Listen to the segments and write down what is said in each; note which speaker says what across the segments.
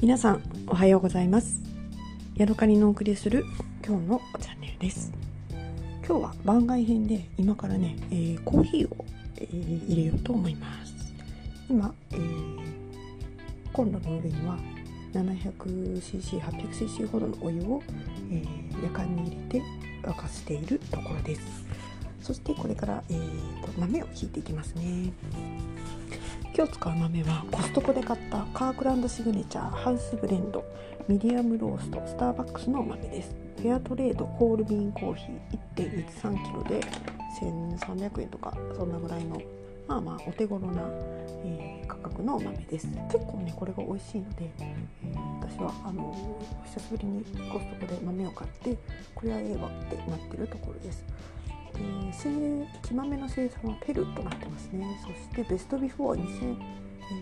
Speaker 1: 皆さんおはようございます。ヤドカリのお送りする今日のチャンネルです。今日は番外編で今からね、えー、コーヒーを、えー、入れようと思います。今、えー、コンロの上には 700cc800cc ほどのお湯を、えー、夜間に入れて沸かしているところです。そしてこれから、えーと豆をひいていきますね。今日使う豆はコストコで買ったカークランドシグネチャーハウスブレンドミディアムローストスターバックスの豆です。フェアトレードホールビーンコーヒー 1.13kg で1300円とかそんなぐらいのまあまあお手頃な、えー、価格の豆です。結構ねこれが美味しいので、えー、私はあの久しぶりにコストコで豆を買ってこれはええわってなってるところです。えー、木豆の生産はペルとなってますね。そしてベストビフォーは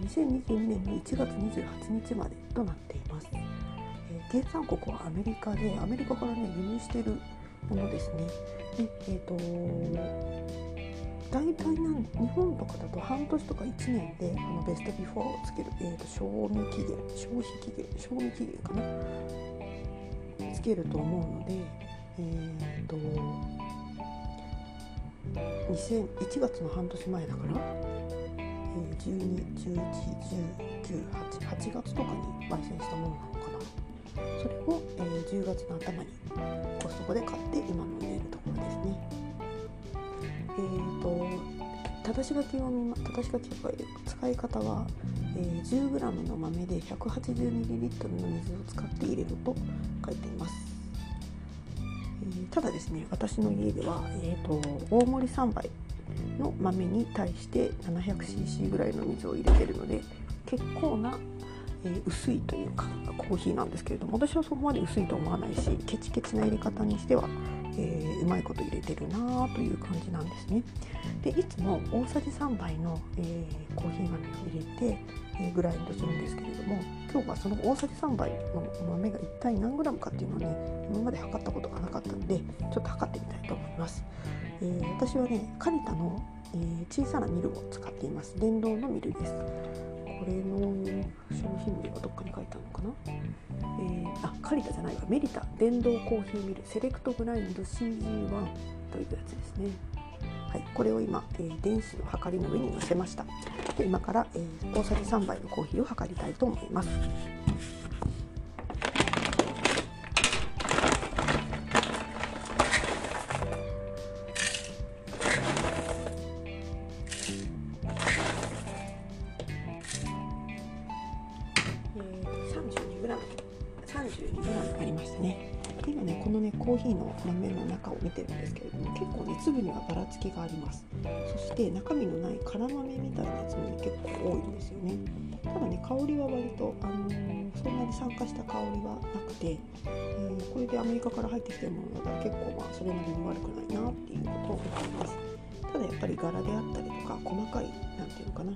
Speaker 1: 2022年の1月28日までとなっています、えー、原産国はアメリカでアメリカからね輸入しているものですね。でえっ、ー、と大体なん日本とかだと半年とか1年であのベストビフォーをつける、えーと、賞味期限消費期限賞味期限かな？つけると思うのでえっ、ー、と2001月の半年前だから、え、12111988月とかに焙煎したものなのかな。それを、えー、10月の頭にコストコで買って今飲んでいるところですね。えーと正し書きを見ま正し書きとか使い方は、えー、10g の豆で 180ml の水を使って入れると書いています。ただですね私の家では、えーと、大盛り3杯の豆に対して 700cc ぐらいの水を入れてるので結構な、え、薄いというかコーヒーなんですけれども私はそこまで薄いと思わないしケチケチな入れ方にしては、えー、うまいこと入れてるなという感じなんですね。でいつも大さじ3杯の、えー、コーヒー豆を入れて、えグラインドするんですけれども今日はその大さじ3杯の豆が一体何グラムかっていうのをね今まで測ったことがなかったのでちょっと測ってみたいと思います。えー、私はねカリタの、え、小さなミルを使っています電動のミルですこれの商品名はどっかに書いてあるのかな、えー、あカリタじゃないわ。メリタ。電動コーヒーミル。セレクトグラインド CG1 というやつですね。はい、これを今、えー、電子のはかりの上に乗せました。で今から、えー、大さじ3杯のコーヒーを測りたいと思いますーの豆の中を見てるんですけれども結構ね粒にはばらつきがあります。そして中身のない辛豆みたいなやつも、ね、結構多いんですよね。ただね香りは割と、あのー、そんなに酸化した香りはなくて、えー、これでアメリカから入ってきてるものだから結構まあそれなりに悪くないなっていうことを思います。ただやっぱり柄であったりとか細かい何て言うのかな。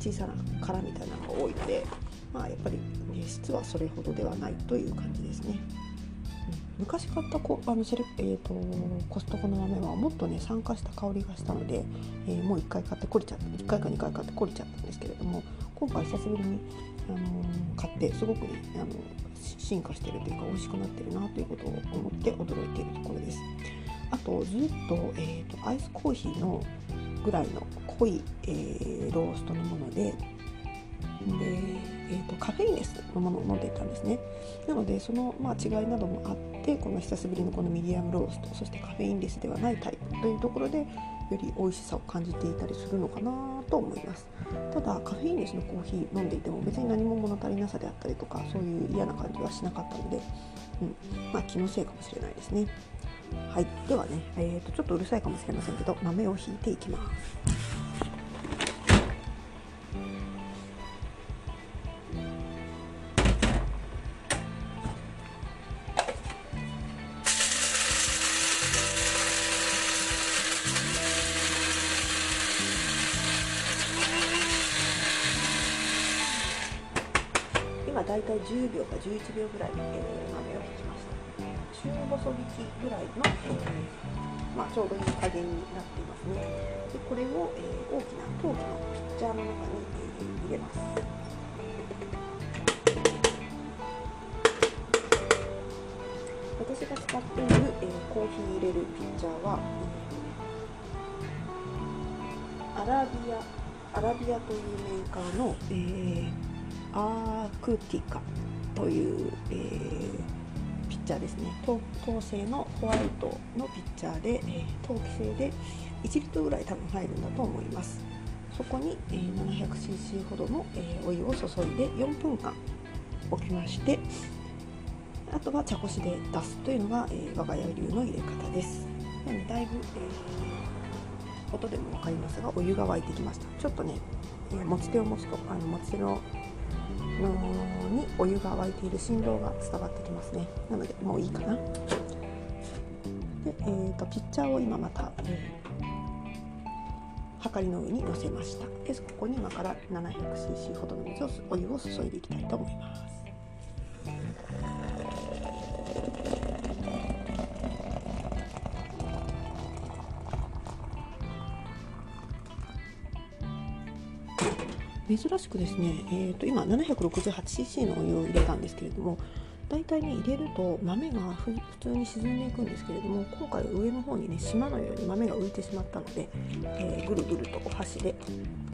Speaker 1: 小さな殻みたいなのが多いのでまあやっぱり、ね、質はそれほどではないという感じですね。昔買ったこあのセル、えーと、コストコの豆はもっとね酸化した香りがしたので、えー、もう1回買ってこれちゃった。1回か2回買ってこれちゃったんですけれども今回久しぶりに、あのー、買ってすごくね、あの進化してるというか美味しくなってるなということを思って驚いているところです。あとずっと,、えーと、アイスコーヒーのぐらいの濃い、え、ローストのものででえーと、カフェインレスのものを飲んでいたんですね。なのでその、まあ、違いなどもあってこの久しぶりのこのミディアムローストそしてカフェインレスではないタイプというところでより美味しさを感じていたりするのかなと思います。ただカフェインレスのコーヒー飲んでいても別に何も物足りなさであったりとかそういう嫌な感じはしなかったので、うん、まあ気のせいかもしれないですね。はい。ではね、えーとちょっとうるさいかもしれませんけど豆をひいていきます。体10秒か11秒ぐらい、豆を引きました中細引きぐらいの、えー、まあ、ちょうどいい加減になっています。ねでこれを、えー、大きな陶器のピッチャーの中に、え入れます。私が使っている、コーヒー入れるピッチャーは、アラビアアラビアというメーカーの、えーアークティカという、えー、ピッチャーですね。陶製のホワイトのピッチャーで、え、陶器製で1リットルぐらい多分入るんだと思います。そこに、え、700cc ほどの、え、お湯を注いで4分間置きましてあとは茶こしで出すというのが、えー、我が家流の入れ方です。なので。だいぶ、えー、音でも分かりますがお湯が沸いてきました。ちょっとね、えー、持ち手を持つとあの持ち手のにお湯が沸いている振動が伝わってきますね。なのでもういいかな。で、えーと、ピッチャーを今また、えー、はかりの上に乗せました。でここに今から 700cc ほどの水をお湯を注いでいきたいと思います。珍しくですね、えー、と今 768cc のお湯を入れたんですけれども大体ね入れると豆が普通に沈んでいくんですけれども今回上の方にね島のように豆が浮いてしまったので、えー、ぐるぐるとお箸で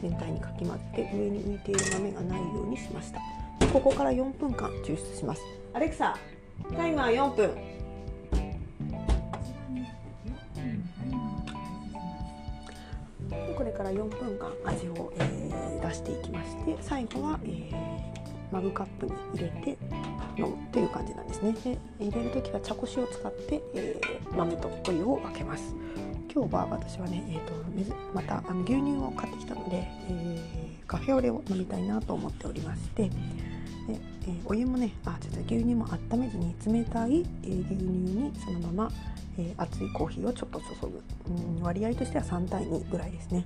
Speaker 1: 全体にかき混ぜて上に浮いている豆がないようにしました。ここから4分間抽出します。アレクサタイマー4分。これから4分間味を、えー、出していきまして最後は、えー、マグカップに入れて飲むという感じなんですね。で入れる時は茶こしを使って、えー、豆とお湯を分けます。今日は私はね、えーと、またあの牛乳を買ってきたので、えー、カフェオレを飲みたいなと思っておりましてで、えー、お湯もねあちょっと牛乳も温めずに冷たい、えー、牛乳にそのままえー、熱いコーヒーをちょっと注ぐ、うん、割合としては3対2ぐらいですね。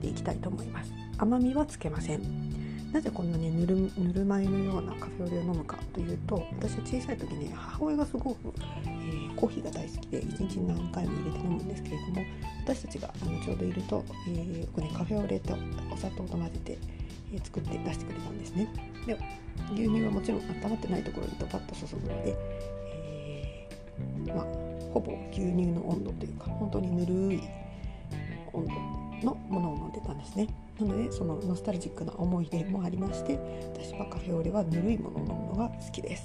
Speaker 1: でいきたいと思います。甘みはつけません。なぜこんなねぬるぬるま湯のようなカフェオレを飲むかというと私は小さい時ね母親がすごく、えー、コーヒーが大好きで1日に何回も入れて飲むんですけれども私たちがあのちょうどいると、えー、これ、ね、カフェオレとお砂糖と混ぜて、え、作って出してくれたんですね。で牛乳はもちろん温まってないところにドバッと注ぐので、えー、まあほぼ牛乳の温度というか本当にぬるい温度のものを飲んでたんですね。なのでそのノスタルジックな思い出もありまして私はカフェオレはぬるいものを飲むのが好きです。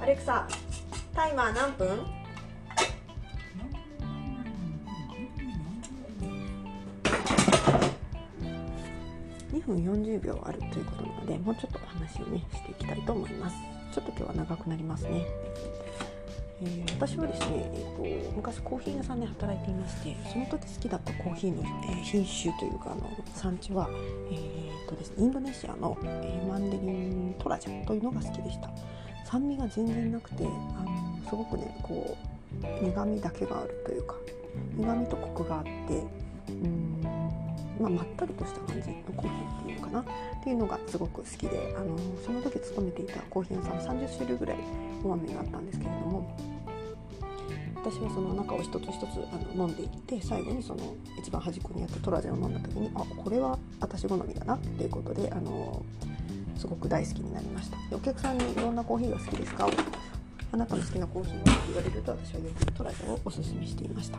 Speaker 1: アレクサタイマー何分？分40秒あるということなのでもうちょっとお話をねしていきたいと思います。ちょっと今日は長くなりますね、えー、私はですね、えーと、昔コーヒー屋さんで働いていましてその時好きだったコーヒーの、えー、品種というかあの産地は、えーとですね、インドネシアの、えマンデリントラジャというのが好きでした。酸味が全然なくてあのすごくねこう苦味だけがあるというか苦味とコクがあってうんまあ、まったりとした感じのコーヒなっていうのがすごく好きであのその時勤めていたコーヒー屋さん30種類ぐらいお豆があったんですけれども私はその中を一つ一つあの飲んでいって最後にその一番端っこにあったトラジェを飲んだ時にあこれは私好みだなっていうことであのすごく大好きになりましたお客さんに「どんなコーヒーが好きですか?」あなたの好きなコーヒーは?」って言われると私はよくトラジェをおすすめしていました、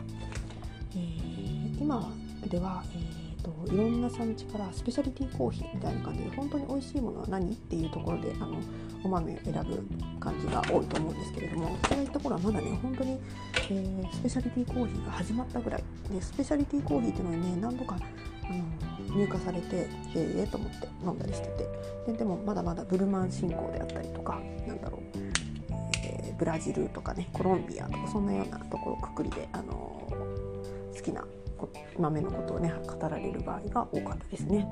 Speaker 1: えー、今では、えーといろんな産地からスペシャリティコーヒーみたいな感じで本当に美味しいものは何っていうところであのお豆を選ぶ感じが多いと思うんですけれどもそういうところはまだね本当に、えー、スペシャリティコーヒーが始まったぐらいでスペシャリティコーヒーっていうのはね何度かあの入荷されてへえと思って飲んだりしててででもまだまだブルマン進行であったりとかなんだろう、え、ブラジルとかねコロンビアとかそんなようなところくくりで、あの好きな豆のことをね語られる場合が多かったですね。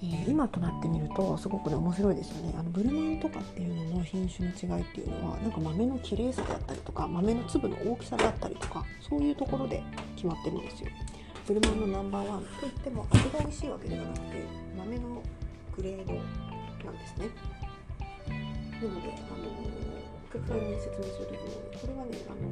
Speaker 1: えー、今となってみるとすごくね面白いですよね。あのブルマンとかっていうのの品種の違いっていうのはなんか豆の綺麗さであったりとか豆の粒の大きさだったりとかそういうところで決まってるんですよ。ブルマンのナンバーワンといっても味が美味しいわけではなくて豆のグレードなんですね。なのであのお客さんに説明するときにこれはねあの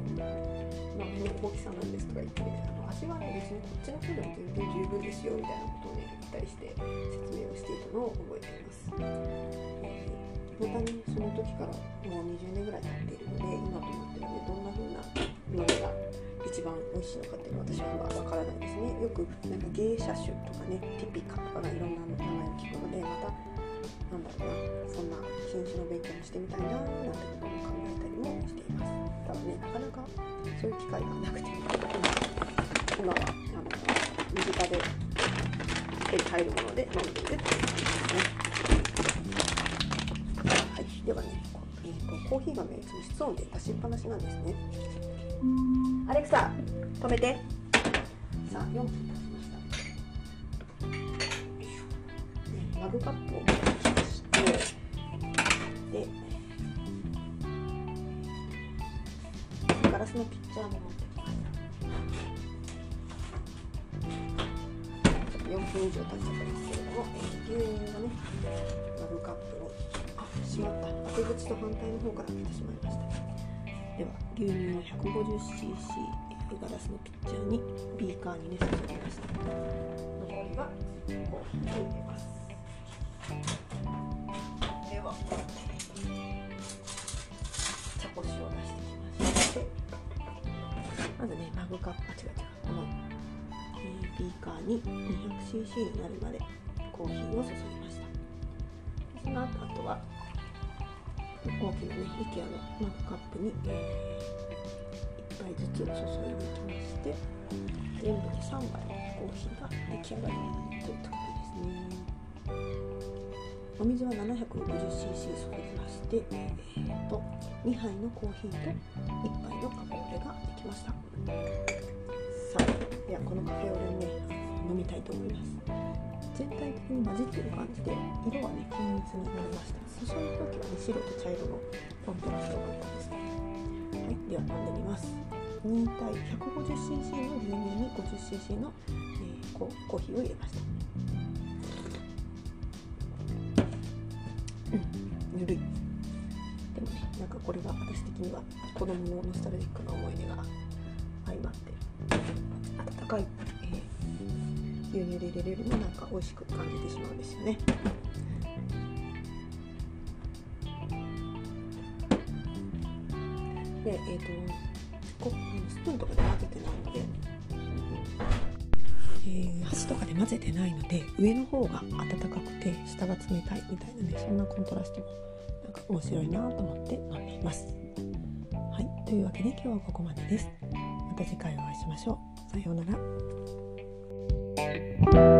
Speaker 1: 豆の大きさなんですとか言ってあの味はね別にこっちの方でも全然十分ですよみたいなことをね言ったりして説明をしていたのを覚えています、えー、またねその時からもう20年ぐらい経っているので今となってはねどんな風なものが一番美味しいのかっていうのは私は今わからないですねよくなんか芸者種とかねティピカとかがいろんな名前を聞くのでまたなんだろうなそんな品種の勉強もしてみたいななんてことも考えたりもしていますただねなかなかそういう機会がなくて今はあの身近で手に入るもので飲んでいるっていう感じですねはいではね、えーと、コーヒー豆いつも室温で出しっぱなしなんですねアレクサ止めてさあ4分経ちましたマグカップをのピッチャーも持ってきました4分以上経っちゃったんですけれども、えー、牛乳がねマグカップにあしまった。当て口と反対の方から出てしまいました。では牛乳の 150cc ガラスのピッチャーにビーカーにね注ぎました。残りはコーヒーを入れます。では茶こしを出してまずねマグカップ違う違う。この、えー、ビーカーに 200cc になるまでコーヒーを注ぎました。その後あとは大きなね IKEA のマグカップに、えー杯ずつ注いでいきまして全部で3杯コーヒーが出来上がりといったことでお水は 750cc 注ぎまして、えーと、2杯のコーヒーと1杯のカフェオレができました。さあではこのカフェオレをね飲みたいと思います。全体的に混じってる感じで色はね均一になりました。注いだ時はね白と茶色のコントラストがあったんです。ねはいでは飲んでみます。2対 150cc の牛乳に 50cc の、えー、コーヒーを入れました。うん。ぬるい。でもねなんかこれが私的には子供のノスタルジックな思い出が相まって温かい、えー、牛乳で入れれるのなんか美味しく感じてしまうんですよね。でえっ、ー、とこスプーンとかで混ぜてないので、えー、とかで混ぜてないので上の方が暖かくて下が冷たいみたいなねそんなコントラストもなんか面白いなと思って飲んでいます。はいというわけで今日はここまでです。また次回お会いしましょう。さようなら。